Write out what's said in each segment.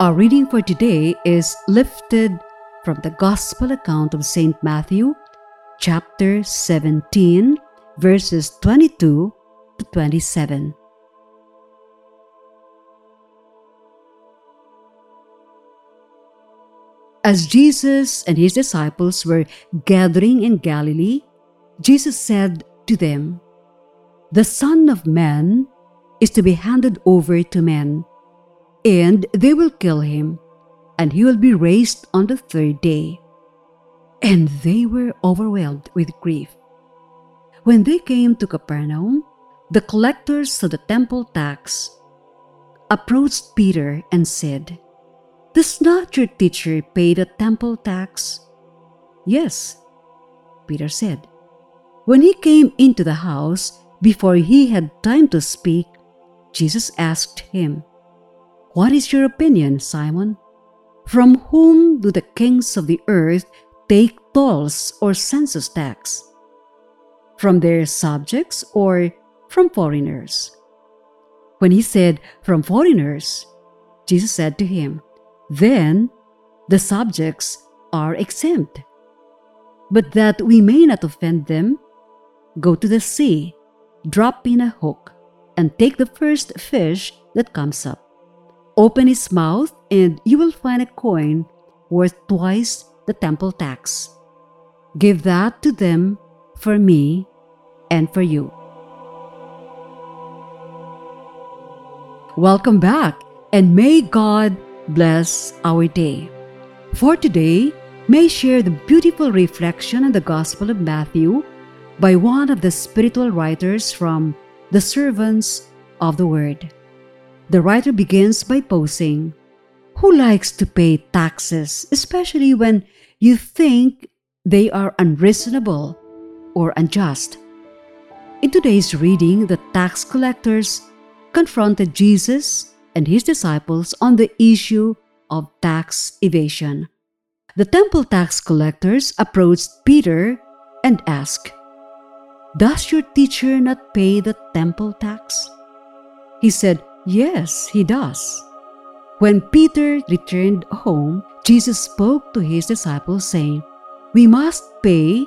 Our reading for today is lifted from the Gospel account of St. Matthew, chapter 17, verses 22 to 27. As Jesus and his disciples were gathering in Galilee, Jesus said to them, The Son of Man is to be handed over to men, and they will kill him, and he will be raised on the third day. And they were overwhelmed with grief. When they came to Capernaum, the collectors of the temple tax approached Peter and said, Does not your teacher pay the temple tax? Yes, Peter said. When he came into the house, before he had time to speak, Jesus asked him, What is your opinion, Simon? From whom do the kings of the earth take tolls or census tax? From their subjects or from foreigners? When he said, From foreigners, Jesus said to him, Then the subjects are exempt. But that we may not offend them, Go to the sea, drop in a hook, and take the first fish that comes up. Open its mouth, and you will find a coin worth twice the temple tax. Give that to them for me and for you. Welcome back, and may God bless our day. For today, may share the beautiful reflection in the Gospel of Matthew by one of the spiritual writers from the servants of the word. The writer begins by posing, Who likes to pay taxes, especially when you think they are unreasonable or unjust? In today's reading, the tax collectors confronted Jesus and his disciples on the issue of tax evasion. The temple tax collectors approached Peter and asked, does your teacher not pay the temple tax? He said, Yes, he does. When Peter returned home, Jesus spoke to his disciples, saying, We must pay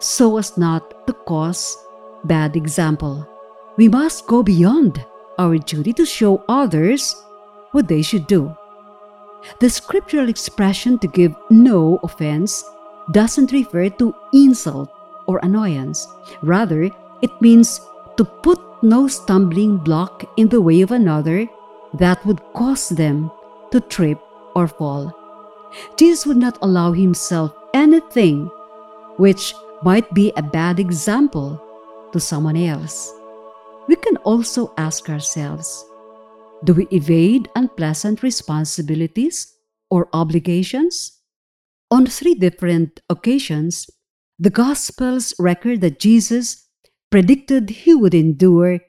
so as not to cause bad example. We must go beyond our duty to show others what they should do. The scriptural expression to give no offense doesn't refer to insult or annoyance. Rather, it means to put no stumbling block in the way of another that would cause them to trip or fall. Jesus would not allow himself anything which might be a bad example to someone else. We can also ask ourselves do we evade unpleasant responsibilities or obligations? On three different occasions, the Gospels record that Jesus predicted he would endure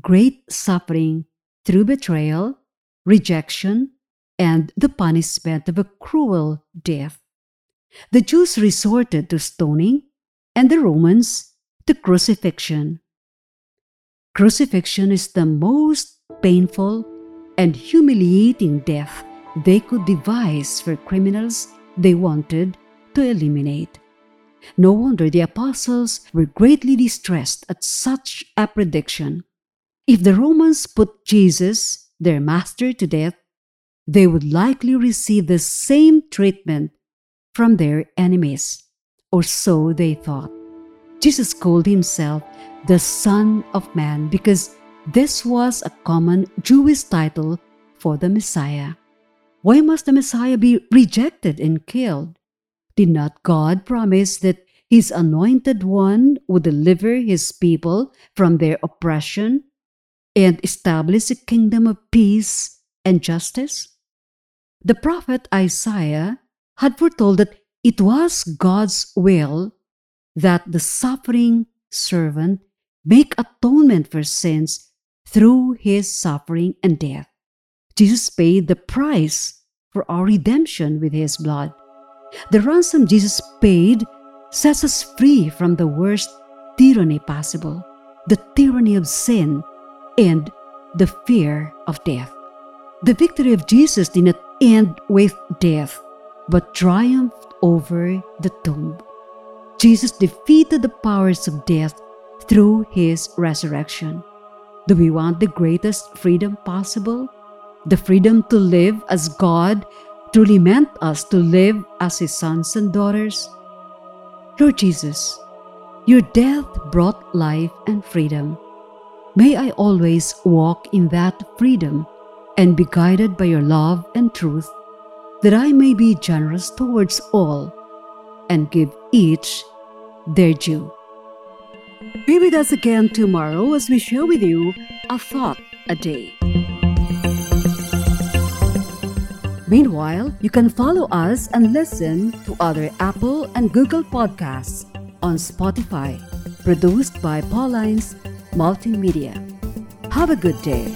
great suffering through betrayal, rejection, and the punishment of a cruel death. The Jews resorted to stoning, and the Romans to crucifixion. Crucifixion is the most painful and humiliating death they could devise for criminals they wanted to eliminate. No wonder the apostles were greatly distressed at such a prediction. If the Romans put Jesus, their master, to death, they would likely receive the same treatment from their enemies, or so they thought. Jesus called himself the Son of Man because this was a common Jewish title for the Messiah. Why must the Messiah be rejected and killed? Did not God promise that his anointed one would deliver his people from their oppression and establish a kingdom of peace and justice? The prophet Isaiah had foretold that it was God's will that the suffering servant make atonement for sins through his suffering and death. Jesus paid the price for our redemption with his blood. The ransom Jesus paid sets us free from the worst tyranny possible the tyranny of sin and the fear of death. The victory of Jesus did not end with death, but triumphed over the tomb. Jesus defeated the powers of death through his resurrection. Do we want the greatest freedom possible? The freedom to live as God truly meant us to live as his sons and daughters? Lord Jesus, your death brought life and freedom. May I always walk in that freedom and be guided by your love and truth, that I may be generous towards all and give each their due. Be with us again tomorrow as we share with you a thought a day. Meanwhile, you can follow us and listen to other Apple and Google podcasts on Spotify, produced by Paulines Multimedia. Have a good day.